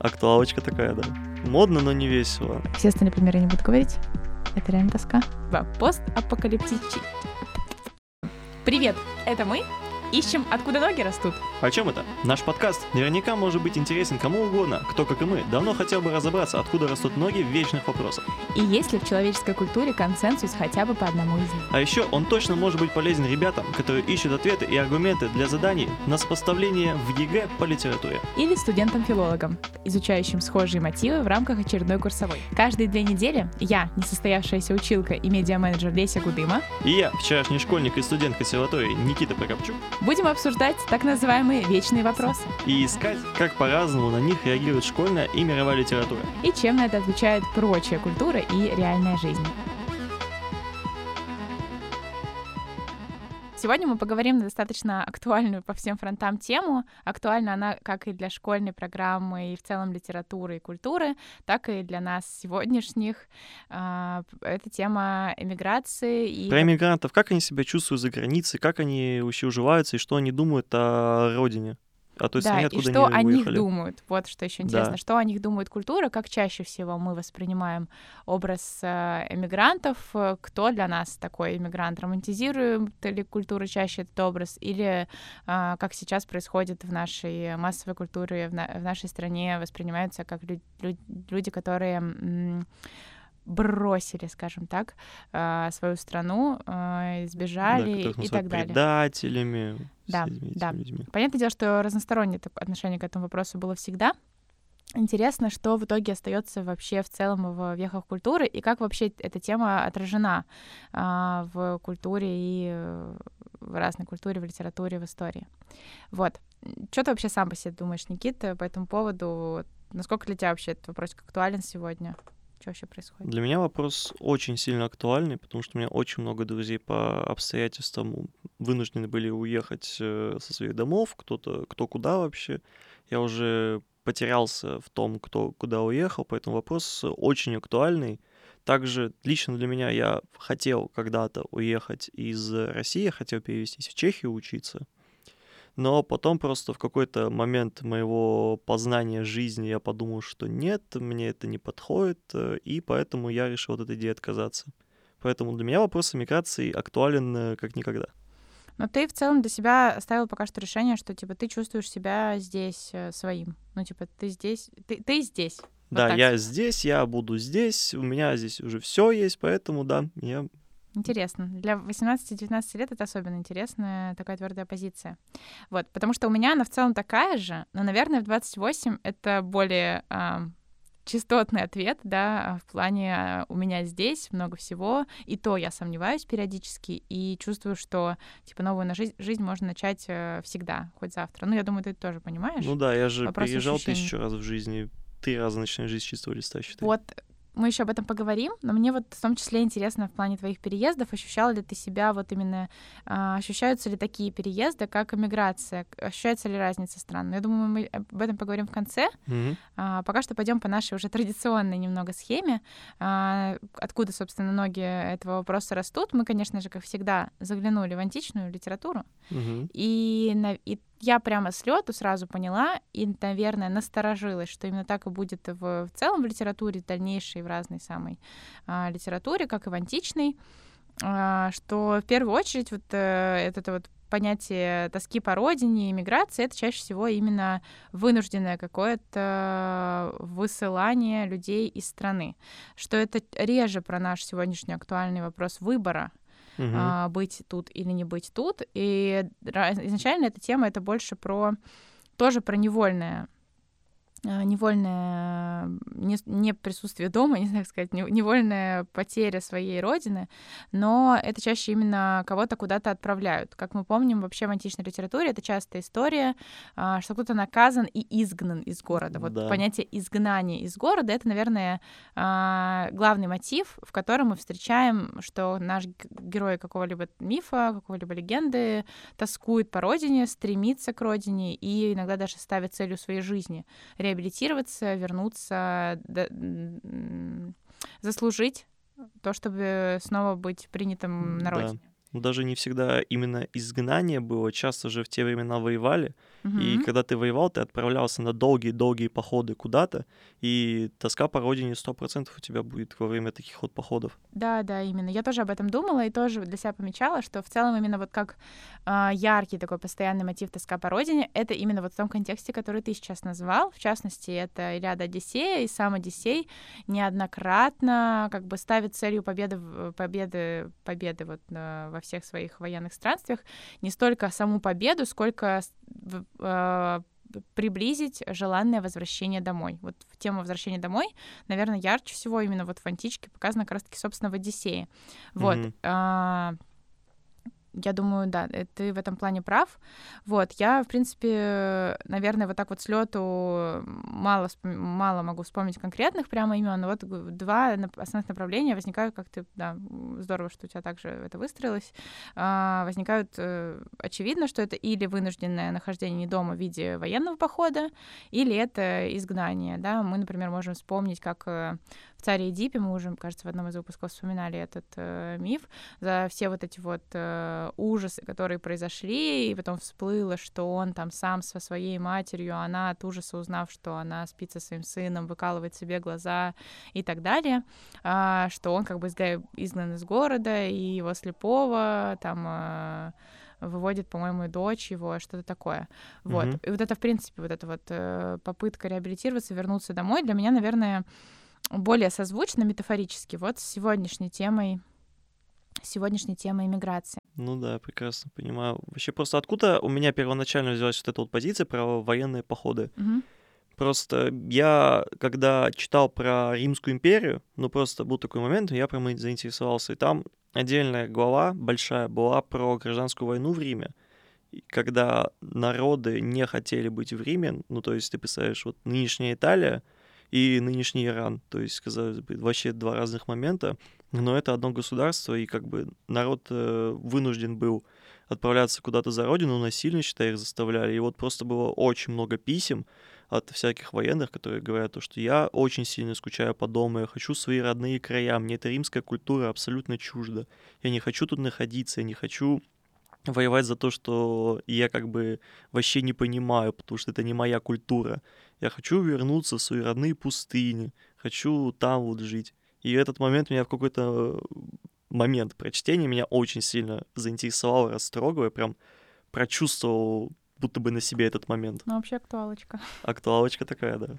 Актуалочка такая, да. Модно, но не весело. Все остальные примеры не буду говорить. Это реально тоска. Постапокалиптичный. Привет, это мы, Ищем, откуда ноги растут. О чем это? Наш подкаст наверняка может быть интересен кому угодно, кто, как и мы, давно хотел бы разобраться, откуда растут ноги в вечных вопросах. И есть ли в человеческой культуре консенсус хотя бы по одному из них. А еще он точно может быть полезен ребятам, которые ищут ответы и аргументы для заданий на сопоставление в ЕГЭ по литературе. Или студентам-филологам, изучающим схожие мотивы в рамках очередной курсовой. Каждые две недели я, несостоявшаяся училка и медиа-менеджер Леся Гудыма, и я, вчерашний школьник и студент консерватории Никита Прокопчук, Будем обсуждать так называемые вечные вопросы. И искать, как по-разному на них реагирует школьная и мировая литература. И чем на это отвечает прочая культура и реальная жизнь. Сегодня мы поговорим на достаточно актуальную по всем фронтам тему. Актуальна она как и для школьной программы и в целом литературы и культуры, так и для нас сегодняшних. А, это тема эмиграции. И... Про эмигрантов. Как они себя чувствуют за границей, как они вообще уживаются и что они думают о родине? А то есть да, они откуда и что о них думают. Вот что еще интересно. Да. Что о них думает культура, как чаще всего мы воспринимаем образ э, эмигрантов, кто для нас такой эмигрант, романтизируем ли культура чаще этот образ, или э, как сейчас происходит в нашей массовой культуре, в, на в нашей стране, воспринимаются как лю люди, которые бросили, скажем так, а, свою страну, избежали да, и так далее. предателями. Да, да. Людьми. Понятное дело, что разностороннее отношение к этому вопросу было всегда. Интересно, что в итоге остается вообще в целом в вехах культуры и как вообще эта тема отражена а, в культуре и в разной культуре, в литературе, в истории. Вот. Что ты вообще сам по себе думаешь, Никита, по этому поводу? Насколько для тебя вообще этот вопрос актуален сегодня? Что вообще происходит? Для меня вопрос очень сильно актуальный, потому что у меня очень много друзей по обстоятельствам вынуждены были уехать э, со своих домов, кто-то, кто куда вообще. Я уже потерялся в том, кто куда уехал, поэтому вопрос очень актуальный. Также лично для меня я хотел когда-то уехать из России, хотел перевестись в Чехию учиться но потом просто в какой-то момент моего познания жизни я подумал, что нет, мне это не подходит, э, и поэтому я решил от этой идеи отказаться. Поэтому для меня вопрос миграции актуален э, как никогда. Но ты в целом для себя оставил пока что решение, что типа ты чувствуешь себя здесь э, своим. Ну, типа, ты здесь, ты, ты здесь. Вот да, я здесь, я буду здесь, у меня здесь уже все есть, поэтому да, я Интересно. Для 18-19 лет это особенно интересная такая твердая позиция. Вот, потому что у меня она в целом такая же, но, наверное, в 28 это более э, частотный ответ, да, в плане э, у меня здесь много всего, и то я сомневаюсь периодически и чувствую, что, типа, новую на жизнь, жизнь можно начать э, всегда, хоть завтра. Ну, я думаю, ты тоже понимаешь. Ну да, я же Вопрос переезжал ощущений. тысячу раз в жизни, три раза начинаешь жизнь с чистого листа, считай. Вот, мы еще об этом поговорим, но мне вот в том числе интересно в плане твоих переездов, ощущал ли ты себя вот именно, а, ощущаются ли такие переезды, как эмиграция, ощущается ли разница стран? Ну, я думаю, мы об этом поговорим в конце. Mm-hmm. А, пока что пойдем по нашей уже традиционной немного схеме, а, откуда, собственно, ноги этого вопроса растут. Мы, конечно же, как всегда, заглянули в античную литературу, mm-hmm. и, и я прямо с лету сразу поняла и, наверное, насторожилась, что именно так и будет в, в целом в литературе, в дальнейшей, в разной самой а, литературе, как и в античной, а, что в первую очередь вот э, это вот понятие тоски по родине, иммиграции, это чаще всего именно вынужденное какое-то высылание людей из страны. Что это реже про наш сегодняшний актуальный вопрос выбора угу. а, быть тут или не быть тут. И изначально эта тема это больше про тоже про невольное невольное не, не присутствие дома, не знаю, как сказать, невольная потеря своей родины, но это чаще именно кого-то куда-то отправляют. Как мы помним, вообще в античной литературе это частая история, а, что кто-то наказан и изгнан из города. Вот да. понятие изгнания из города — это, наверное, а, главный мотив, в котором мы встречаем, что наш герой какого-либо мифа, какого-либо легенды тоскует по родине, стремится к родине и иногда даже ставит целью своей жизни — реабилитироваться, вернуться, заслужить то, чтобы снова быть принятым на родине. Но даже не всегда именно изгнание было, часто же в те времена воевали, и Мгм. когда ты воевал, ты отправлялся на долгие-долгие походы куда-то, и тоска по родине 100% у тебя будет во время таких вот походов. Да, да, именно. Я тоже об этом думала и тоже для себя помечала, что в целом именно вот как а, яркий такой постоянный мотив тоска по родине, это именно вот в том контексте, который ты сейчас назвал. В частности, это Илиада Одиссея, и сам Одиссей неоднократно как бы ставит целью победы, победы, победы вот на- во всех своих военных странствиях не столько саму победу, сколько а, приблизить желанное возвращение домой. Вот в тему возвращения домой наверное, ярче всего именно вот в античке показано как раз-таки, собственно, в Одиссее. Вот. Мгм. Я думаю, да, э, ты в этом плане прав. Вот, я, в принципе, наверное, вот так вот с лету мало, мало могу вспомнить конкретных прямо имен, вот два основных направления возникают, как ты, да, здорово, что у тебя также это выстроилось, а, возникают, э, очевидно, что это или вынужденное нахождение дома в виде военного похода, или это изгнание, да, мы, например, можем вспомнить, как э, в «Царе Эдипе», мы уже, кажется, в одном из выпусков вспоминали этот э, миф, за все вот эти вот э, ужасы, которые произошли, и потом всплыло, что он там сам со своей матерью, она от ужаса узнав, что она спит со своим сыном, выкалывает себе глаза и так далее, а, что он как бы изгнан из города, и его слепого там э, выводит, по-моему, дочь его, что-то такое. Вот. Мгм. И вот это, в принципе, вот эта вот э, попытка реабилитироваться, вернуться домой, для меня, наверное, более созвучно метафорически вот с сегодняшней темой сегодняшней темой иммиграции. Ну да, прекрасно понимаю. Вообще просто откуда у меня первоначально взялась вот эта вот позиция про военные походы? Мгм. Просто я, когда читал про Римскую империю, ну просто был такой момент, я прям заинтересовался. И там отдельная глава большая была про гражданскую войну в Риме. Когда народы не хотели быть в Риме, ну то есть ты представляешь, вот нынешняя Италия и нынешний Иран, то есть, казалось бы, вообще два разных момента, но это одно государство, и как бы народ э, вынужден был отправляться куда-то за родину, насильно, считай, их заставляли. И вот просто было очень много писем от всяких военных, которые говорят, то, что я очень сильно скучаю по дому, я хочу свои родные края, мне эта римская культура абсолютно чужда. Я не хочу тут находиться, я не хочу воевать за то, что я как бы вообще не понимаю, потому что это не моя культура. Я хочу вернуться в свои родные пустыни, хочу там вот жить. И этот момент меня в какой-то момент прочтения меня очень сильно заинтересовал, растрогал, я прям прочувствовал будто бы на себе этот момент. Ну, вообще актуалочка. Актуалочка такая, да.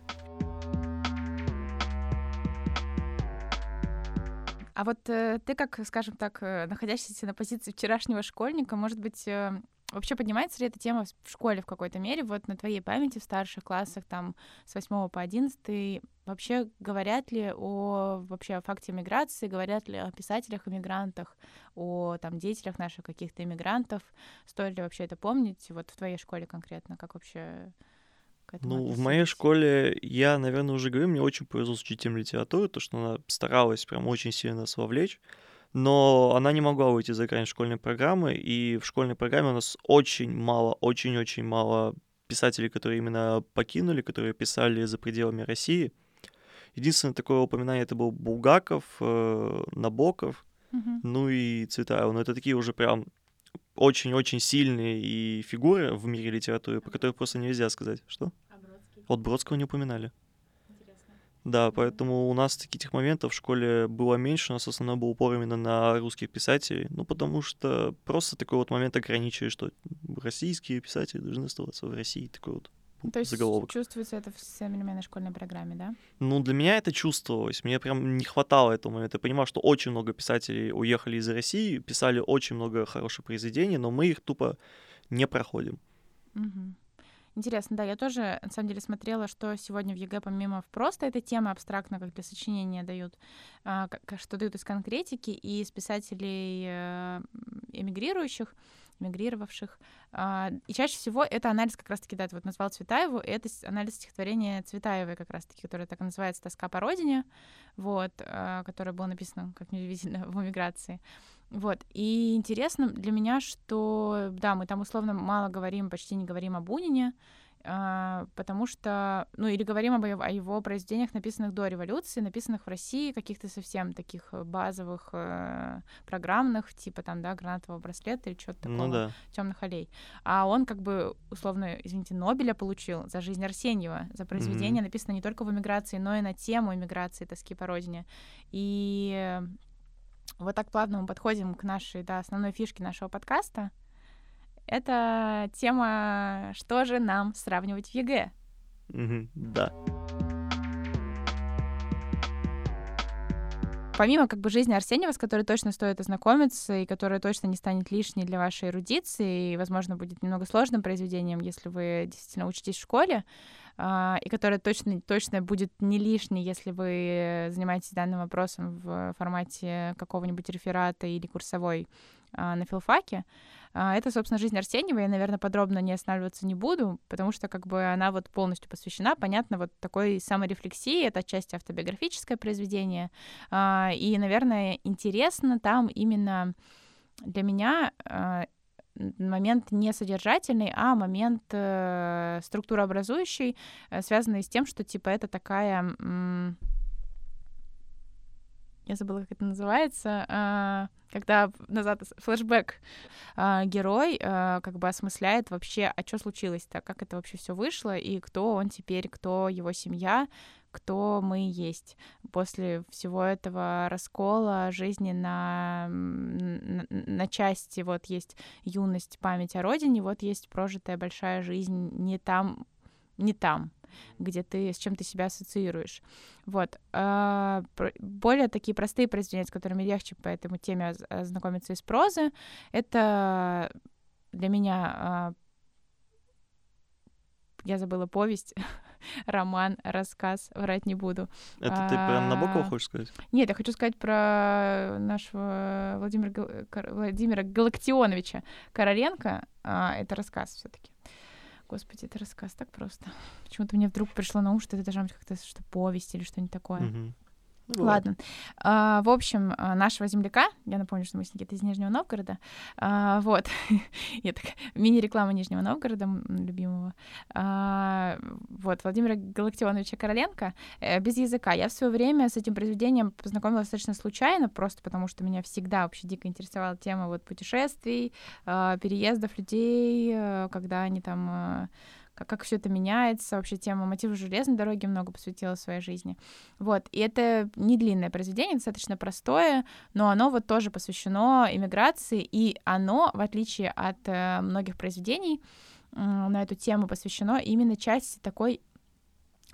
А вот э, ты, как, скажем так, э, находящийся на позиции вчерашнего школьника, может быть, э, вообще поднимается ли эта тема в школе в какой-то мере? Вот на твоей памяти в старших классах, там, с 8 по 11, вообще говорят ли о вообще о факте миграции, говорят ли о писателях-иммигрантах, о там деятелях наших каких-то иммигрантов? Стоит ли вообще это помнить? Вот в твоей школе конкретно, как вообще к этому Ну, в моей школе, я, наверное, уже говорю, мне очень повезло с учителем литературы, то, что она старалась прям очень сильно нас вовлечь, но она не могла выйти за грань школьной программы, и в школьной программе у нас очень мало, очень-очень мало писателей, которые именно покинули, которые писали за пределами России. Единственное такое упоминание это был Булгаков, э, Набоков, Мгм. ну и Цветаева. Но это такие уже прям очень-очень сильные и фигуры в мире литературы, по которым просто нельзя сказать. Что? Вот Бродского не упоминали. Да, поэтому у нас таких моментов в школе было меньше, у нас основной был упор именно на русских писателей, ну, потому что просто такой вот момент ограничивает, что российские писатели должны оставаться в России, такой вот Ну, То есть заголовок. чувствуется это в современной школьной программе, да? Ну, для меня это чувствовалось. Мне прям не хватало этого момента. Я понимал, что очень много писателей уехали из России, писали очень много хороших произведений, но мы их тупо не проходим. Мгм. Интересно, да, я тоже, на самом деле, смотрела, что сегодня в ЕГЭ, помимо просто этой темы абстрактно, как для сочинения дают, а, что дают из конкретики, и из писателей э, эмигрирующих, эмигрировавших. А, И чаще всего это анализ как раз-таки, да, вот назвал Цветаеву, это анализ стихотворения Цветаевой как раз-таки, которое так и называется «Тоска по родине», вот, а, которое было написано, как неудивительно, в эмиграции. Вот. И интересно для меня, что, да, мы там условно мало говорим, почти не говорим о Бунине, а, потому что, ну, или говорим об, о его произведениях, написанных до революции, написанных в России, каких-то совсем таких э, базовых э, программных, типа там, да, гранатового браслета или что-то ну такого, ну, да. темных аллей. А он как бы, условно, извините, Нобеля получил за жизнь Арсеньева, за произведение, mm-hmm. написанное не только в эмиграции, но и на тему эмиграции, тоски по родине. И вот так плавно мы подходим к нашей, да, основной фишке нашего подкаста — это тема «Что же нам сравнивать в ЕГЭ?» Да. Помимо как бы жизни Арсеньева, с которой точно стоит ознакомиться и которая точно не станет лишней для вашей эрудиции и, возможно, будет немного сложным произведением, если вы действительно учитесь в школе, а, и которая точно, точно будет не лишней, если вы занимаетесь данным вопросом в формате какого-нибудь реферата или курсовой а, на филфаке. А, это, собственно, жизнь Арсеньева. Я, наверное, подробно не останавливаться не буду, потому что как бы она вот полностью посвящена, понятно, вот такой саморефлексии. Это отчасти автобиографическое произведение. А, и, наверное, интересно там именно для меня а, момент не содержательный, а момент э, структурообразующий, э, связанный с тем, что типа это такая... я забыла, как это называется, э, когда назад флешбэк э, герой э, как бы осмысляет вообще, а что случилось-то, как это вообще все вышло, и кто он теперь, кто его семья, кто мы есть. После всего этого раскола жизни на, на, на части, вот есть юность, память о родине, вот есть прожитая большая жизнь не там, не там, где ты с чем ты себя ассоциируешь. Вот. А, более такие простые произведения, с которыми легче по этому теме ознакомиться из прозы, это для меня а, я забыла повесть, роман, рассказ, врать не буду. Это ты прям на Набокова хочешь сказать? Нет, я хочу сказать про нашего Владимира, Владимира Галактионовича Короленко. А, это рассказ все таки Господи, это рассказ так просто. Почему-то мне вдруг пришло на ум, что это должна быть как-то что повесть или что-нибудь такое. Mm-hmm. Ну, Ладно. А, в общем, а, нашего земляка, я напомню, что мы с Никитой из Нижнего Новгорода, а, вот, я так, мини-реклама Нижнего Новгорода, любимого, а, вот, Владимира Галактионовича Короленко, э, без языка. Я в свое время с этим произведением познакомилась достаточно случайно, просто потому что меня всегда вообще дико интересовала тема вот путешествий, а, переездов людей, э, когда они там а, как, все это меняется, вообще тема мотива железной дороги много посвятила своей жизни. Вот, и это не длинное произведение, достаточно простое, но оно вот тоже посвящено иммиграции, и оно, в отличие от э, многих произведений, на эту тему посвящено именно части такой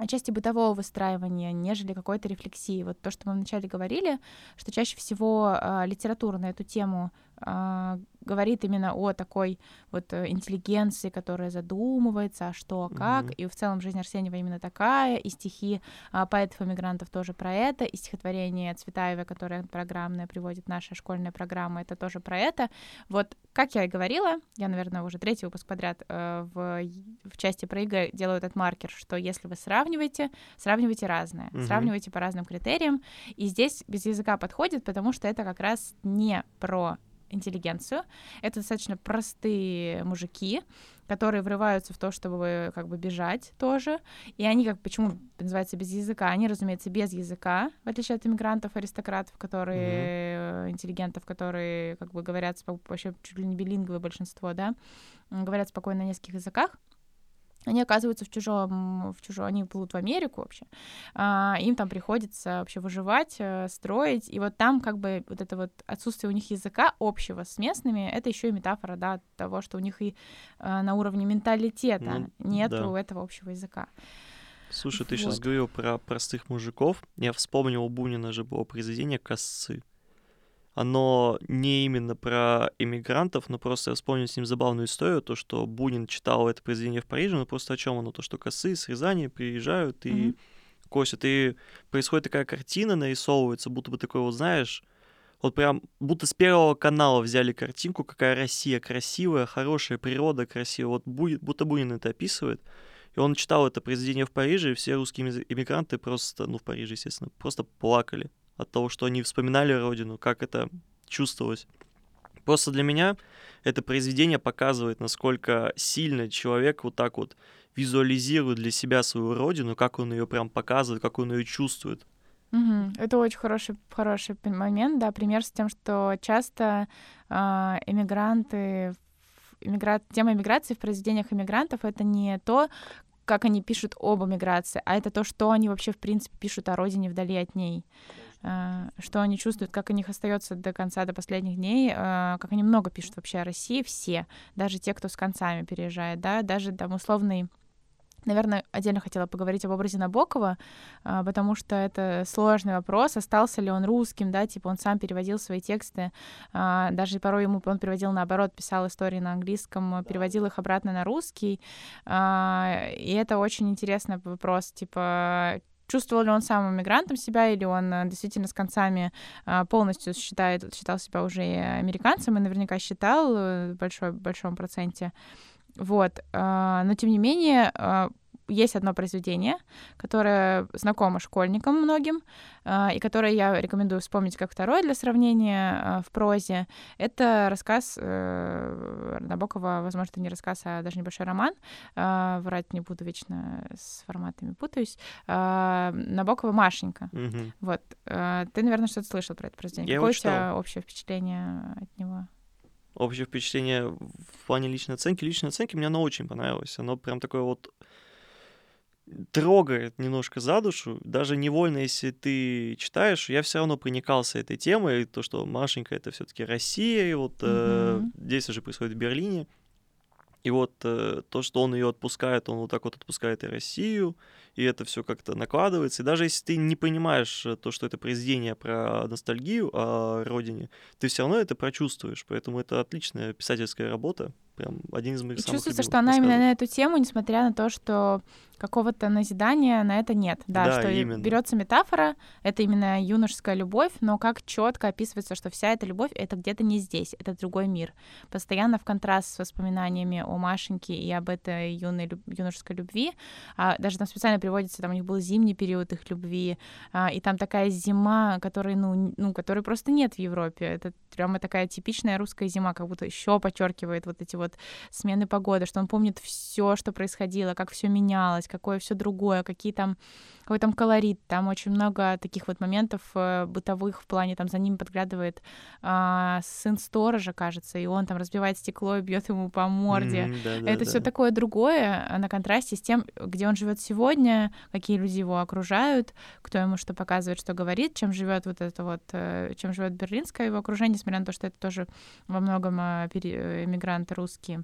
части бытового выстраивания, нежели какой-то рефлексии. Вот то, что мы вначале говорили, что чаще всего э, литература на эту тему говорит именно о такой вот э, интеллигенции, которая задумывается, а что, а как, mm-hmm. и в целом жизнь Арсеньева именно такая, и стихи а, поэтов-эмигрантов тоже про это, и стихотворение Цветаева, которое программное приводит наша школьная программа, это тоже про это. Вот, как я и говорила, я, наверное, уже третий выпуск подряд э, в, в части про ЕГЭ делаю этот маркер, что если вы сравниваете, сравнивайте разное, mm-hmm. сравнивайте по разным критериям, и здесь без языка подходит, потому что это как раз не про интеллигенцию. Это достаточно простые мужики, которые врываются в то, чтобы как бы бежать тоже. И они как почему называется без языка? Они, разумеется, без языка, в отличие от иммигрантов, аристократов, которые mm-hmm. интеллигентов, которые как бы говорят вообще чуть ли не билинговое большинство, да, говорят спокойно на нескольких языках они оказываются в чужом, в чужом, они плывут в Америку вообще, а, им там приходится вообще выживать, э, строить, и вот там как бы вот это вот отсутствие у них языка общего с местными, это еще и метафора, да, того, что у них и а, на уровне менталитета ну, нету да. этого общего языка. Слушай, ты вот. сейчас говорил про простых мужиков, я вспомнил, у Бунина же было произведение «Косцы», оно не именно про иммигрантов, но просто я вспомнил с ним забавную историю, то, что Бунин читал это произведение в Париже, но просто о чем оно, то, что косы с Рязани приезжают и mm-hmm. косят, и происходит такая картина, нарисовывается, будто бы такой, вот знаешь, вот прям будто с первого канала взяли картинку, какая Россия красивая, хорошая, природа красивая, вот будет, будто Бунин это описывает. И он читал это произведение в Париже, и все русские иммигранты просто, ну, в Париже, естественно, просто плакали от того, что они вспоминали родину, как это чувствовалось. Просто для меня это произведение показывает, насколько сильно человек вот так вот визуализирует для себя свою родину, как он ее прям показывает, как он ее чувствует. Угу. Это очень хороший, хороший момент, да, пример с тем, что часто э, эмигранты, иммигра... тема иммиграции в произведениях иммигрантов — это не то, как они пишут об эмиграции, а это то, что они вообще, в принципе, пишут о родине вдали от ней. Uh, что они чувствуют, как у них остается до конца, до последних дней, uh, как они много пишут вообще о России, все, даже те, кто с концами переезжает, да, даже там условный Наверное, отдельно хотела поговорить об образе Набокова, а, потому что это сложный вопрос, остался ли он русским, да, типа он сам переводил свои тексты, даже порой ему он переводил наоборот, писал истории на английском, переводил их обратно на русский, и это очень интересный вопрос, типа чувствовал ли он сам иммигрантом себя, или он э, действительно с концами полностью считает, считал себя уже американцем, и наверняка считал э, в большой, большом проценте. Вот. Но, тем не менее, есть одно произведение, которое знакомо школьникам многим, а, и которое я рекомендую вспомнить как второе для сравнения в прозе. Это рассказ э, Набокова, возможно, это не рассказ, а даже небольшой роман. Врать не буду, вечно с форматами путаюсь. Набокова «Машенька». Угу. Вот. Ты, наверное, что-то слышал про это произведение. Я Какое у тебя общее впечатление от него? общее впечатление в плане личной оценки. Личной оценки мне оно очень понравилось. Оно прям такое вот трогает немножко за душу. Даже невольно, если ты читаешь, я все равно проникался этой темой, то, что Машенька это все-таки Россия, и вот mm-hmm. э, действие же происходит в Берлине. И вот э, то, что он ее отпускает, он вот так вот отпускает и Россию, и это все как-то накладывается. И даже если ты не понимаешь э, то, что это произведение про ностальгию о родине, ты все равно это прочувствуешь. Поэтому это отличная писательская работа. Прям один из моих и самых чувствуется, что она рассказов. именно на эту тему, несмотря на то, что какого-то назидания на это нет. Да, Да, что именно. берется метафора, это именно юношеская любовь, но как четко описывается, что вся эта любовь это где-то не здесь, это другой мир. Постоянно в контраст с воспоминаниями о Машеньке и об этой юной юношеской любви. А, даже там специально приводится, там у них был зимний период их любви, а, и там такая зима, которой, ну, ну, которой просто нет в Европе. Это прямо такая типичная русская зима, как будто еще подчеркивает вот эти вот смены погоды, что он помнит все, что происходило, как все менялось, какое все другое, какие там какой там колорит, там очень много таких вот моментов э, бытовых в плане, там за ним подглядывает а, сын сторожа, кажется, и он там разбивает стекло и бьет ему по морде. Мгм, да, да, Это да. все такое другое, а на контрасте с тем, где он живет сегодня, какие люди его окружают, кто ему что показывает, что говорит, чем живет вот это вот, э, чем живет берлинское его окружение, несмотря на то, что это тоже во многом э, пере- русские.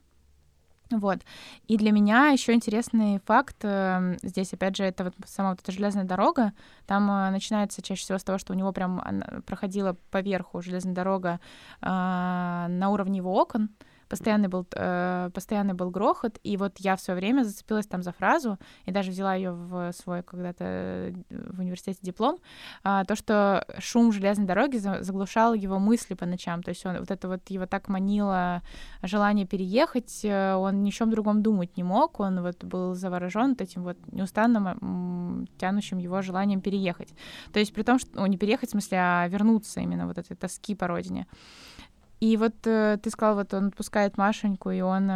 Вот. И для меня еще интересный факт, э, здесь, опять же, это вот сама вот эта железная дорога, там э, начинается чаще всего с того, что у него прям проходила по верху железная дорога э, на уровне его окон, постоянный был, э, постоянный был грохот, и вот я в свое время зацепилась там за фразу, и даже взяла ее в свой когда-то э, в университете диплом, а, то, что шум железной дороги за- заглушал его мысли по ночам, то есть он, вот это вот его так манило желание переехать, э, он ни о чем другом думать не мог, он вот был заворожен этим вот неустанным тянущим его желанием переехать. То есть при том, что ну, не переехать, в смысле, а вернуться именно вот этой тоски по родине. И вот э, ты сказал, вот он отпускает Машеньку, и он,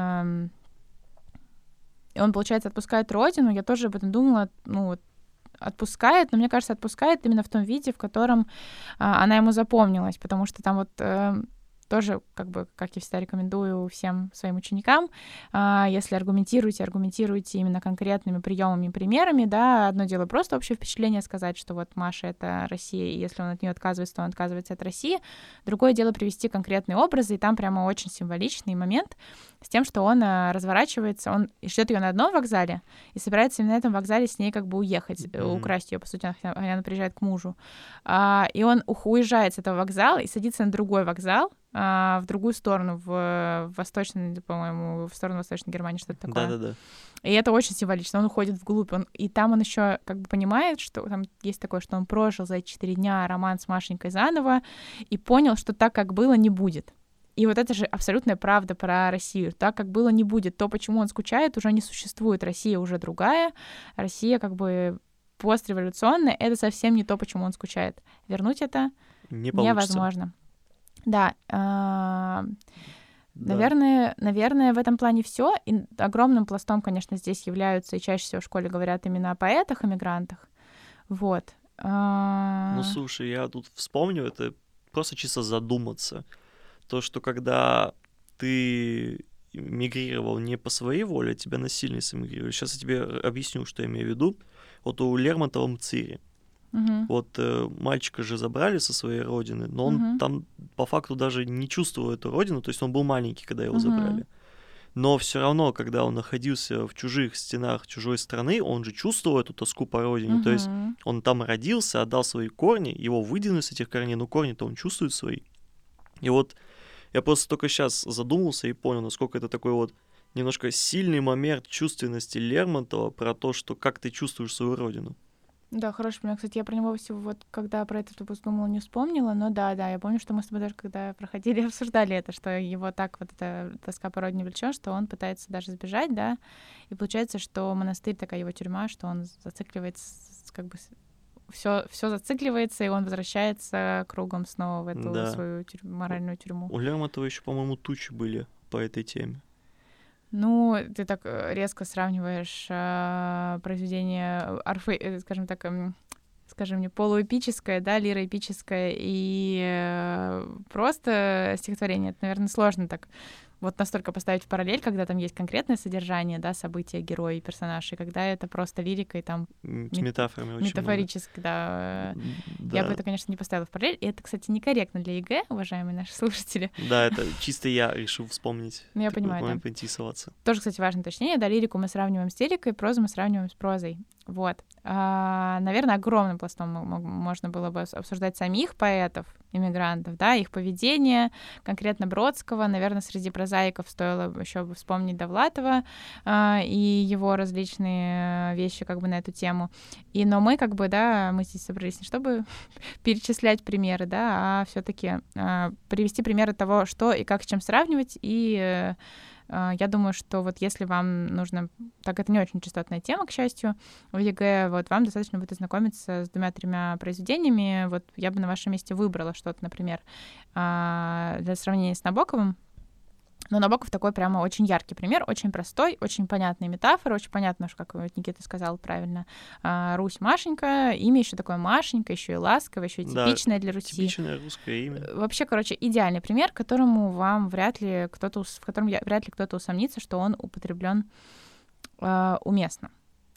и он, получается, отпускает родину. Я тоже об этом думала, ну, вот, отпускает, но мне кажется, отпускает именно в том виде, в котором а, она ему запомнилась, потому что там вот э, тоже, как бы, как я всегда рекомендую всем своим ученикам, а, если аргументируете, аргументируйте именно конкретными приемами, примерами, да, одно дело просто общее впечатление сказать, что вот Маша — это Россия, и если он от нее отказывается, то он отказывается от России, другое дело привести конкретные образы, и там прямо очень символичный момент с тем, что он а, разворачивается, он ждет ее на одном вокзале и собирается именно на этом вокзале с ней как бы уехать, Мгм. украсть ее, по сути, она, она приезжает к мужу. А, и он уезжает с этого вокзала и садится на другой вокзал, а, в другую сторону, в, восточную, по-моему, в сторону Восточной Германии, что-то такое. Да-да-да. И это очень символично. Он уходит вглубь. Он, и там он еще как бы понимает, что там есть такое, что он прожил за эти четыре дня роман с Машенькой заново и понял, что так, как было, не будет. И вот это же абсолютная правда про Россию. Так, как было, не будет. То, почему он скучает, уже не существует. Россия уже другая. Россия как бы постреволюционная. Это совсем не то, почему он скучает. Вернуть это Не получится. невозможно. Да. а, Да. Наверное, наверное, в этом плане все. И огромным пластом, конечно, здесь являются, и чаще всего в школе говорят именно о поэтах, эмигрантах. Вот. А, Ну, слушай, я тут вспомню, это просто чисто задуматься. То, что когда ты мигрировал не по своей воле, а тебя насильно сэмигрировали. Сейчас я тебе объясню, что я имею в виду. Вот у Лермонтова Мцири. Мгм. Вот э, мальчика же забрали со своей родины, но он Мгм. там по факту даже не чувствовал эту родину, то есть он был маленький, когда его Мгм. забрали. Но все равно, когда он находился в чужих стенах чужой страны, он же чувствовал эту тоску по родине. То есть он там родился, отдал свои корни, его выдвинули с этих корней, но корни-то он чувствует свои. И вот я просто только сейчас задумался и понял, насколько это такой вот немножко сильный момент чувственности Лермонтова про то, что как ты чувствуешь свою родину. Да, хороший пример. Кстати, я про него всего вот, когда про этот выпуск думала, не вспомнила, но да, да, я помню, что мы с тобой даже когда проходили, обсуждали это, что его так вот эта тоска по родине влечет, что он пытается даже сбежать, да, и получается, что монастырь такая его тюрьма, что он зацикливается, как бы все, все зацикливается, и он возвращается кругом снова в эту Да. свою тюрь- моральную тюрьму. У Лермонтова еще, по-моему, тучи были по этой теме. Ну, ты так э, резко сравниваешь а, произведение Орфе, э, скажем так, эм, скажи мне, полуэпическое, да, лироэпическое и э, просто стихотворение. Это, наверное, сложно так вот настолько поставить в параллель, когда там есть конкретное содержание, да, события, герои, персонажи, когда это просто лирика и там С Мет- метафорами очень метафорически, да. М, Я Да. бы это, конечно, не поставила в параллель. И это, кстати, некорректно для ЕГЭ, уважаемые наши слушатели. Да, это чисто я решил вспомнить. Ну, я понимаю, да. поинтересоваться. Тоже, кстати, важное уточнение. Да, лирику мы сравниваем с лирикой, прозу мы сравниваем с прозой. Вот. А, наверное, огромным пластом мо- мо- можно было бы обсуждать самих поэтов, эмигрантов, да, их поведение, конкретно Бродского. Наверное, среди прозаиков стоило еще вспомнить Довлатова а, и его различные вещи как бы на эту тему. И, но мы как бы, да, мы здесь собрались не чтобы перечислять примеры, да, а все-таки привести примеры того, что и как с чем сравнивать, и э, а, я думаю, что вот если вам нужно, так это не очень частотная тема, к счастью, в ЕГЭ, вот вам достаточно будет ознакомиться с двумя-тремя произведениями. Вот я бы на вашем месте выбрала что-то, например, а, для сравнения с Набоковым. Но Набоков такой прямо очень яркий пример, очень простой, очень понятные метафоры, очень понятно, что, как Никита сказал правильно, а, Русь Машенька, имя еще такое Машенька, еще и ласковое, еще и Да, типичное для Руси. Типичное русское имя. Э, Вообще, короче, идеальный пример, которому вам вряд ли кто-то, в котором вряд ли кто-то усомнится, что он употреблен а, уместно.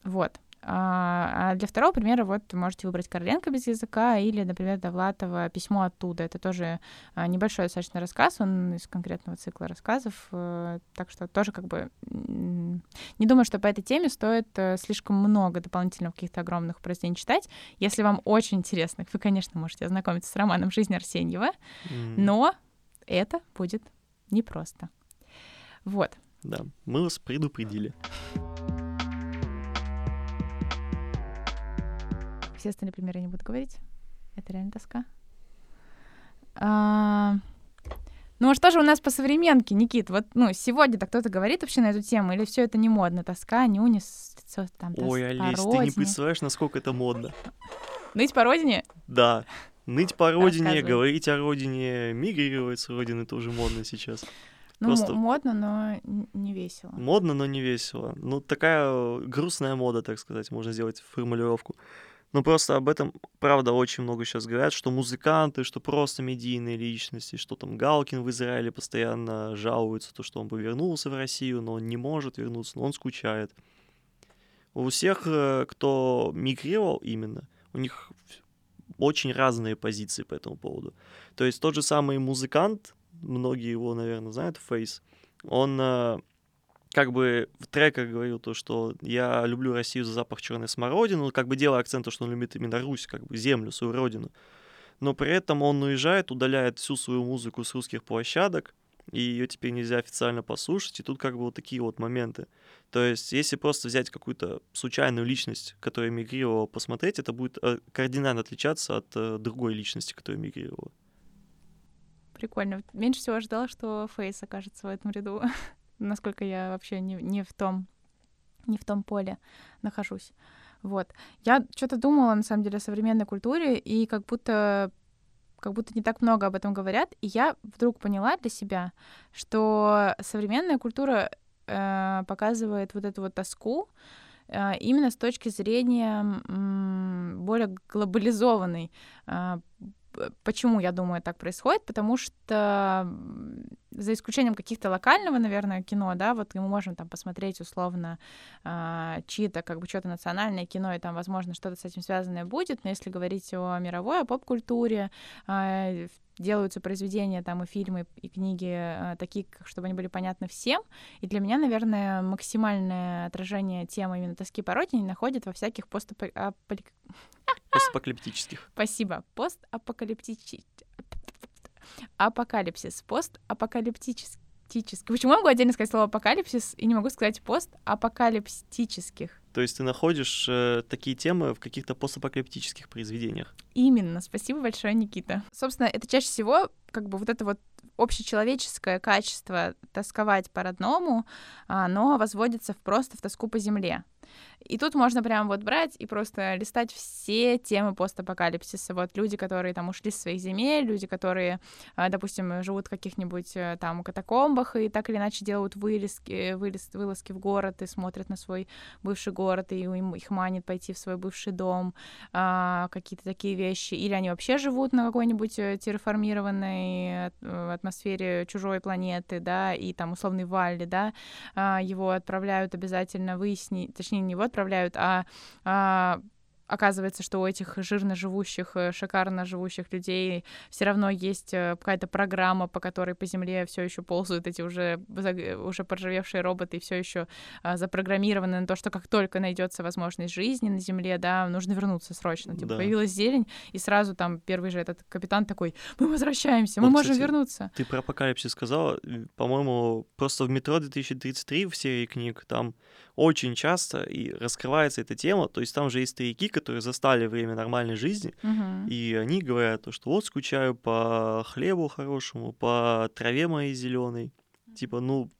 Вот. А а для второго примера вот можете выбрать Короленко без языка или, например, Довлатова «Письмо оттуда». Это тоже а, небольшой достаточно рассказ, он из конкретного цикла рассказов, э, так что тоже как бы не думаю, что по этой теме стоит э, слишком много дополнительно каких-то огромных произведений читать. Если вам очень интересно, вы, конечно, можете ознакомиться с романом «Жизнь Арсеньева», М, но это будет непросто. Вот. Да, мы вас предупредили. Все остальные примеры я не буду говорить. Это реально тоска. А, Ну а что же у нас по современке, Никит? Вот, ну, сегодня-то кто-то говорит вообще на эту тему, или все это не модно? Тоска, нюнис, всё там, тос- Ой, Олесь, ты не представляешь, насколько это модно. Ныть по родине? Да, ныть по родине, говорить о родине, мигрировать с родины тоже модно сейчас. Ну, Просто- модно, но не весело. Модно, но не весело. Ну, такая грустная мода, так сказать, можно сделать формулировку. Но просто об этом, правда, очень много сейчас говорят, что музыканты, что просто медийные личности, что там Галкин в Израиле постоянно жалуется, то, что он бы вернулся в Россию, но он не может вернуться, но он скучает. У всех, э, кто мигрировал именно, у них очень разные позиции по этому поводу. То есть тот же самый музыкант, многие его, наверное, знают, Фейс, он э, как бы в треках говорил то, что я люблю Россию за запах черной смородины, ну, как бы делая акцент, то, что он любит именно Русь, как бы землю, свою родину. Но при этом он уезжает, удаляет всю свою музыку с русских площадок, и ее теперь нельзя официально послушать, и тут как бы вот такие вот моменты. То есть, если просто взять какую-то случайную личность, которая мигрировала, посмотреть, это будет э, кардинально отличаться от э, другой личности, которая мигрировала. Прикольно. Меньше всего ожидала, что Фейс окажется в этом ряду. Насколько я вообще не, не в том не в том поле нахожусь. Вот. Я что-то думала, на самом деле, о современной культуре, и как будто как будто не так много об этом говорят. И я вдруг поняла для себя, что современная культура э, показывает вот эту вот тоску э, именно с точки зрения э, более глобализованной. Э, почему, я думаю, так происходит? Потому что за исключением каких-то локального, наверное, кино, да, вот мы можем там посмотреть условно э, чьи-то как бы что-то национальное кино, и там, возможно, что-то с этим связанное будет, но если говорить о мировой, о поп-культуре, э, делаются произведения там и фильмы, и книги э, такие, чтобы они были понятны всем. И для меня, наверное, максимальное отражение темы именно тоски по родине находит во всяких постапокалиптических. Спасибо. Постапокалиптических апокалипсис, постапокалиптический. Почему я могу отдельно сказать слово апокалипсис и не могу сказать постапокалиптических? То есть ты находишь э, такие темы в каких-то постапокалиптических произведениях? Именно. Спасибо большое, Никита. Собственно, это чаще всего как бы вот это вот общечеловеческое качество тосковать по родному, оно возводится в просто в тоску по земле. И тут можно прям вот брать и просто листать все темы постапокалипсиса. Вот люди, которые там ушли с своих земель, люди, которые, а, допустим, живут в каких-нибудь э, там катакомбах и так или иначе делают вылазки, вылез, вылазки в город и смотрят на свой бывший город, и им, их манит пойти в свой бывший дом, а, какие-то такие вещи. Или они вообще живут на какой-нибудь э, терраформированной э, атмосфере чужой планеты, да, и там условный Валли, да, а, его отправляют обязательно выяснить, точнее, не его отправляют, а, а оказывается, что у этих жирно живущих, э, шикарно живущих людей все равно есть э, какая-то программа, по которой по земле все еще ползают эти уже, уже поржавевшие роботы и все еще а, запрограммированы на то, что как только найдется возможность жизни на земле, да, нужно вернуться срочно. Типа, да. появилась зелень, и сразу там первый же этот капитан такой, мы возвращаемся, мы вот, можем кстати, вернуться. Ты про апокалипсис сказала, по-моему, просто в метро 2033 в серии книг там очень часто и раскрывается эта тема, то есть там же есть старики, которые застали время нормальной жизни, uh-huh. и они говорят, что вот скучаю по хлебу хорошему, по траве моей зеленой. Типа, ну,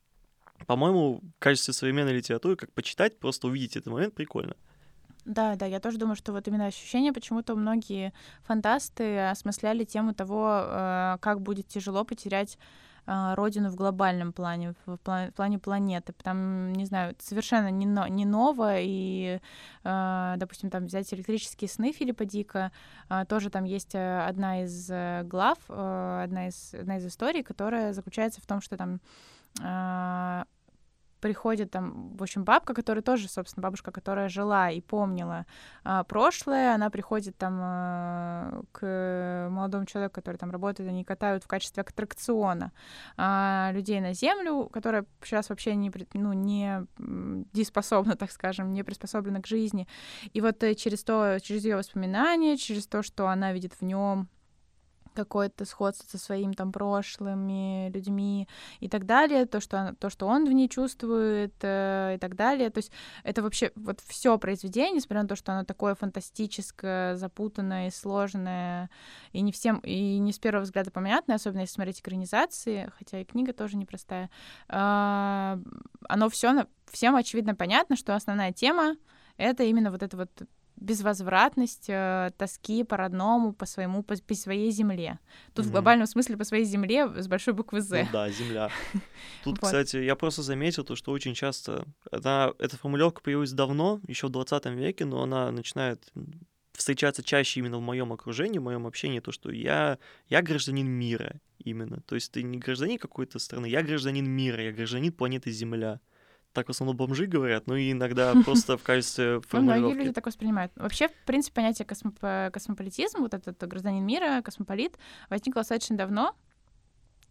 по-моему, в качестве современной литературы, как почитать, просто увидеть этот момент прикольно. Да, да, я тоже думаю, что вот именно ощущение, почему-то многие фантасты осмысляли тему того, э, как будет тяжело потерять родину в глобальном плане, в плане планеты. Там, не знаю, совершенно не, но, не ново, и, э, допустим, там взять электрические сны Филиппа Дика, э, тоже там есть одна из э, глав, одна, из, одна из историй, которая заключается в том, что там приходит там, в общем, бабка, которая тоже, собственно, бабушка, которая жила и помнила а, прошлое, она приходит там а, к молодому человеку, который там работает, они катают в качестве аттракциона а, людей на землю, которая сейчас вообще не, ну, не дееспособна, так скажем, не приспособлена к жизни. И вот э, через то, через ее воспоминания, через то, что она видит в нем какое-то сходство со своим там прошлыми людьми и так далее, то, что, то, что он в ней чувствует э, и так далее. То есть это вообще вот все произведение, несмотря на то, что оно такое фантастическое, запутанное и сложное, и не всем, и не с первого взгляда понятное, особенно если смотреть экранизации, хотя и книга тоже непростая, э, оно все всем очевидно понятно, что основная тема это именно вот это вот безвозвратность э, тоски по родному, по своему, по, по своей земле. Тут mm-hmm. в глобальном смысле по своей земле с большой буквы «З». Ну, да, земля. Тут, вот. кстати, я просто заметил то, что очень часто она, эта формулировка появилась давно, еще в 20 веке, но она начинает встречаться чаще именно в моем окружении, в моем общении, то, что я, я гражданин мира именно. То есть ты не гражданин какой-то страны, я гражданин мира, я гражданин планеты Земля так в основном бомжи говорят, но и иногда просто в качестве формулировки. Многие люди так воспринимают. Вообще, в принципе, понятие космополитизм, вот этот гражданин мира, космополит, возникло достаточно давно,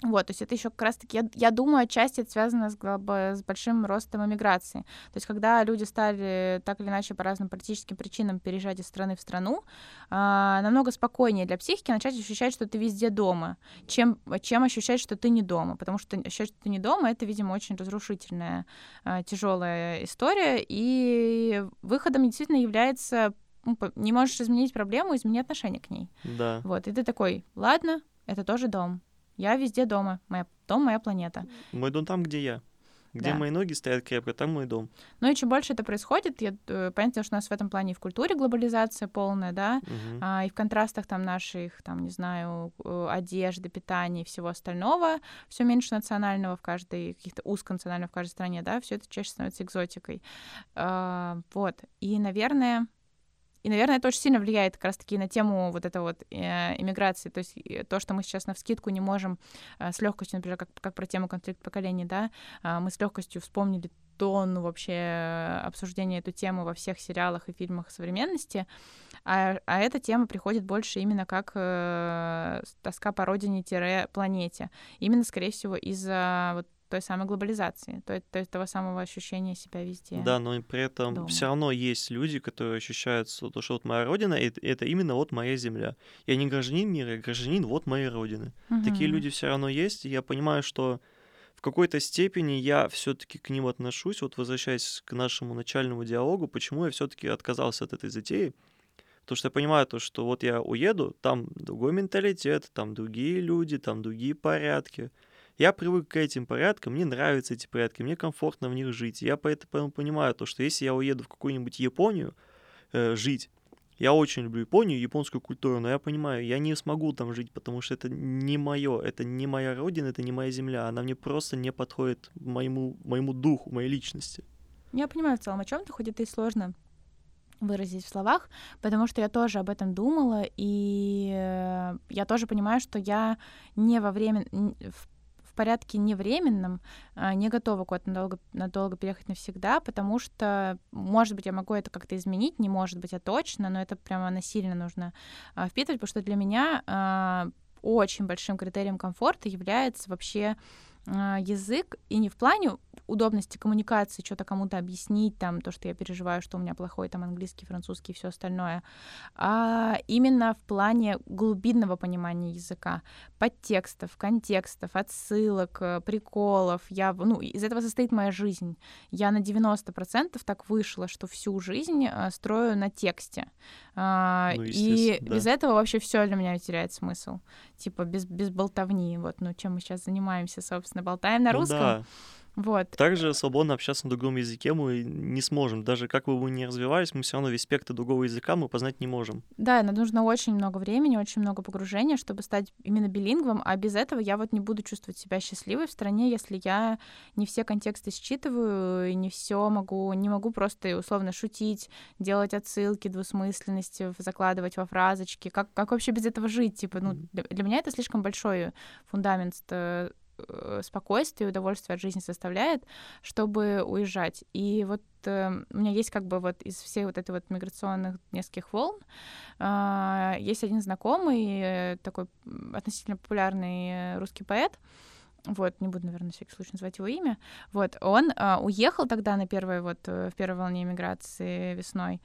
вот, то есть это еще как раз-таки, я, я думаю, отчасти это связано с, с большим ростом эмиграции. То есть когда люди стали так или иначе по разным политическим причинам переезжать из страны в страну, а, намного спокойнее для психики начать ощущать, что ты везде дома, чем, чем ощущать, что ты не дома. Потому что ощущать, что ты не дома, это, видимо, очень разрушительная, а, тяжелая история. И выходом действительно является ну, не можешь изменить проблему, измени отношение к ней. Да. Вот, и ты такой, ладно, это тоже дом я везде дома. Моя, дом — моя планета. Мой дом там, где я. Где Да. мои ноги стоят крепко, там мой дом. Ну и чем больше это происходит, я, э, понятно, что у нас в этом плане и в культуре глобализация полная, да, Мгм. а, и в контрастах там наших, там, не знаю, э, одежды, питания и всего остального, все меньше национального в каждой, каких-то узконационального в каждой стране, да, все это чаще становится экзотикой. А, Вот. И, наверное, и, наверное, это очень сильно влияет как раз-таки на тему вот этого вот э, иммиграции. То есть э, то, что мы сейчас на вскидку не можем э, с легкостью, например, как, как про тему конфликт поколений, да, а, мы с легкостью вспомнили тонну вообще обсуждения эту тему во всех сериалах и фильмах современности, а, а эта тема приходит больше именно как э, тоска по родине-планете. Именно, скорее всего, из-за вот той самой глобализации, то, то есть того самого ощущения себя везде. Да, но при этом дома. все равно есть люди, которые ощущают, что то, что вот моя родина, это, это именно вот моя земля. Я не гражданин мира, я гражданин вот моей родины. Такие Мгм. люди все равно есть, и я понимаю, что в какой-то степени я все-таки к ним отношусь, вот возвращаясь к нашему начальному диалогу, почему я все-таки отказался от этой затеи. Потому что я понимаю то, что вот я уеду, там другой менталитет, там другие люди, там другие порядки. Я привык к этим порядкам, мне нравятся эти порядки, мне комфортно в них жить. Я поэтому понимаю то, что если я уеду в какую-нибудь Японию э, жить, я очень люблю Японию, японскую культуру, но я понимаю, я не смогу там жить, потому что это не мое, это не моя родина, это не моя земля, она мне просто не подходит моему, моему духу, моей личности. Я понимаю в целом, о чем ты, хоть это и сложно выразить в словах, потому что я тоже об этом думала, и э, я тоже понимаю, что я не во время, в в порядке невременном а, не готова куда-то надолго, надолго переехать навсегда, потому что, может быть, я могу это как-то изменить, не может быть, а точно, но это прямо насильно нужно а, впитывать, потому что для меня а, очень большим критерием комфорта является вообще язык, и не в плане удобности коммуникации, что-то кому-то объяснить, там, то, что я переживаю, что у меня плохой там английский, французский и все остальное, а именно в плане глубинного понимания языка, подтекстов, контекстов, отсылок, э, приколов. Я, ну, из этого состоит моя жизнь. Я на 90% так вышла, что всю жизнь э, строю на тексте. А, Ну, и да. без этого вообще все для меня теряет смысл. Типа без, без болтовни. Вот, ну, чем мы сейчас занимаемся, собственно, болтаем на Ну русском. да, Вот. также свободно общаться на другом языке мы не сможем. Даже как бы мы ни развивались, мы все равно весь спектр другого языка мы познать не можем. Да, но нужно очень много времени, очень много погружения, чтобы стать именно билингвом, а без этого я вот не буду чувствовать себя счастливой в стране, если я не все контексты считываю и не все могу, не могу просто условно шутить, делать отсылки, двусмысленности, закладывать во фразочки. Как, как вообще без этого жить? Типа, ну, для, для меня это слишком большой фундамент э, э, спокойствия и удовольствия от жизни составляет, чтобы уезжать. И вот э, у меня есть как бы вот из всех вот этих вот миграционных нескольких волн а, есть один знакомый, э, такой относительно популярный э, русский поэт, вот, не буду, наверное, на всякий случай называть его имя. Вот, он а, уехал тогда на первой вот, э, в первой волне миграции весной,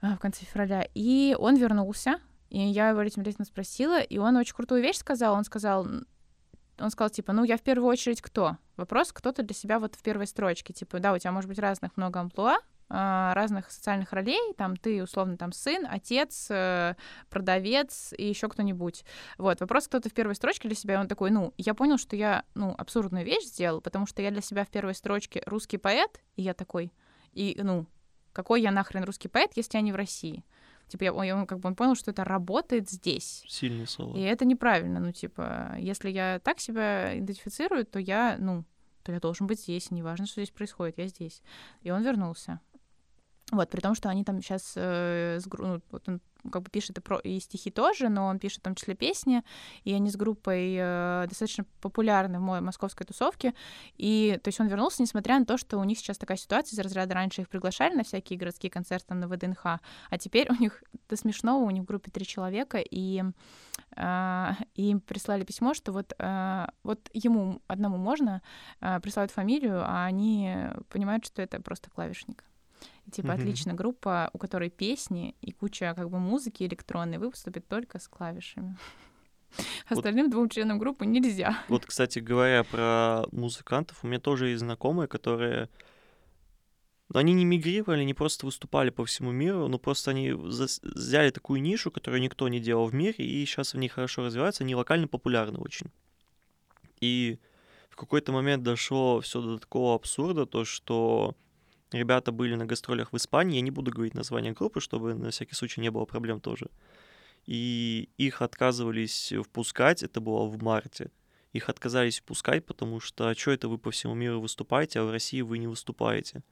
а, в конце февраля, и он вернулся, и я его этим летом спросила, и он очень крутую вещь сказал, он сказал, он сказал, типа, ну, я в первую очередь кто? Вопрос, кто ты для себя вот в первой строчке, типа, да, у тебя может быть разных много амплуа, а, разных социальных ролей, там ты условно там сын, отец, э, продавец и еще кто-нибудь. Вот, вопрос, кто ты в первой строчке для себя, и он такой, ну, я понял, что я, ну, абсурдную вещь сделал, потому что я для себя в первой строчке русский поэт, и я такой, и, ну, какой я нахрен русский поэт, если я не в России? Типа, я, он, как бы он понял, что это работает здесь. Сильные слова. И это неправильно. Ну, типа, если я так себя идентифицирую, то я, ну, то я должен быть здесь. Неважно, что здесь происходит, я здесь. И он вернулся. Вот, при том, что они там сейчас, э, с гру- ну, вот он как бы пишет и, про, и стихи тоже, но он пишет в том числе песни, и они с группой э, достаточно популярны в мо- московской тусовке. И, то есть он вернулся, несмотря на то, что у них сейчас такая ситуация из разряда раньше их приглашали на всякие городские концерты на ВДНХ, а теперь у них до смешного, у них в группе три человека, и и им прислали письмо, что вот, а, вот ему одному можно, а, присылают фамилию, а они понимают, что это просто клавишник. Типа, Мгм. отлично, группа, у которой песни и куча как бы музыки электронной выступит только с клавишами. Вот. Остальным двум членам группы нельзя. Вот, кстати говоря, про музыкантов, у меня тоже есть знакомые, которые... ну, Они не мигрировали, они просто выступали по всему миру, но просто они взяли такую нишу, которую никто не делал в мире, и сейчас в ней хорошо развиваются, они локально популярны очень. И В какой-то момент дошло все до такого абсурда, то что ребята были на гастролях в Испании, я не буду говорить название группы, чтобы на всякий случай не было проблем тоже. И их отказывались впускать, это было в марте. Их отказались впускать, потому что а что это вы по всему миру выступаете, а в России вы не выступаете?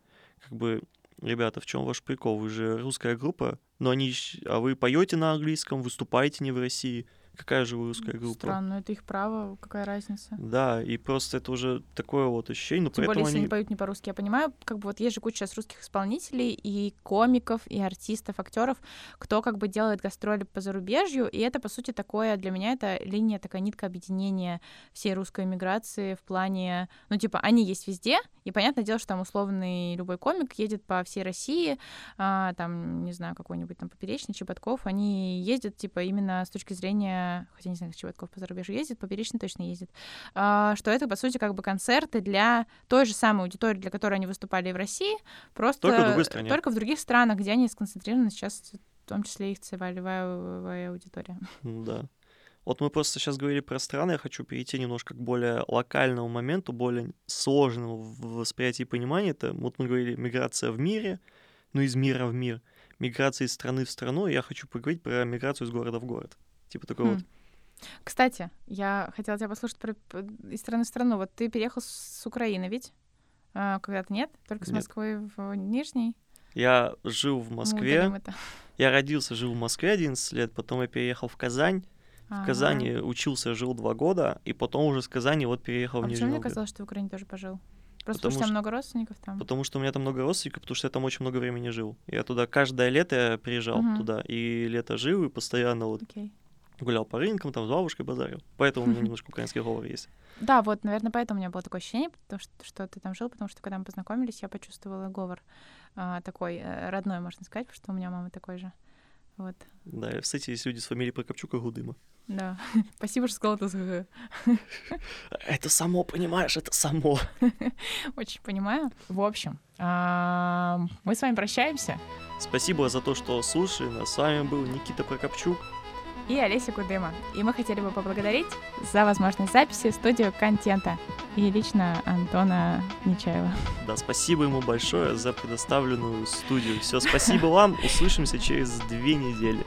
Как бы, ребята, в чем ваш прикол? Вы же русская группа, но они, а вы поете на английском, выступаете не в России. Какая же вы русская группа? Странно, это их право, какая разница? Да, и просто это уже такое вот ощущение, но Тем более, если они поют не по-русски. Я понимаю, как бы вот есть же куча сейчас русских исполнителей и комиков, и артистов, актеров, кто как бы делает гастроли по зарубежью, и это, по сути, такое, для меня это линия, такая нитка объединения всей русской эмиграции в плане, ну, типа, они есть везде, и понятное дело, что там условный любой комик едет по всей России, а, там, не знаю, какой-нибудь там Поперечный, Чеботков, они ездят, типа, именно с точки зрения хотя не знаю, Чеботков по зарубежью ездит, Поперечный точно ездит, а, что это, по сути, как бы концерты для той же самой аудитории, для которой они выступали и в России, просто только в, другой стране. только в других странах, где они сконцентрированы сейчас, в том числе их целевая аудитория. Да. Вот мы просто сейчас говорили про страны, я хочу перейти немножко к более локальному моменту, более сложному в восприятии и понимании. Это вот мы говорили миграция в мире, ну из мира в мир, миграция из страны в страну, я хочу поговорить про миграцию из города в город. Типа такой хм. вот. Кстати, я хотела тебя послушать про, из страны в страну. Вот ты переехал с Украины, ведь? А, когда-то нет? Только с нет. Москвы в Нижний? Я жил в Москве. Я родился, жил в Москве 11 лет, потом я переехал в Казань. В Казани учился, жил два года, и потом уже с Казани вот переехал а в Нижний почему мне казалось, что в Украине тоже пожил? Просто потому, потому что тебя много родственников там? Потому что у меня там много родственников, потому что я там очень много времени жил. Я туда каждое лето я приезжал uh-huh. туда, и лето жил, и постоянно вот okay гулял по рынкам, там с бабушкой базарил. Поэтому у меня немножко украинский говор есть. Да, вот, наверное, поэтому у меня было такое ощущение, потому что, что ты там жил, потому что когда мы познакомились, я почувствовала говор а, такой э, родной, можно сказать, потому что у меня мама такой же. Вот. Да, кстати, есть люди с фамилией Прокопчук и Гудыма. Да. Спасибо, что сказал это с Это само, понимаешь, это само. Очень понимаю. В общем, а, мы с вами прощаемся. Спасибо за то, что слушали нас. С вами был Никита Прокопчук и Олеся Кудыма. И мы хотели бы поблагодарить за возможность записи студию контента и лично Антона Нечаева. Да, спасибо ему большое за предоставленную студию. Все, спасибо вам. Услышимся через две недели.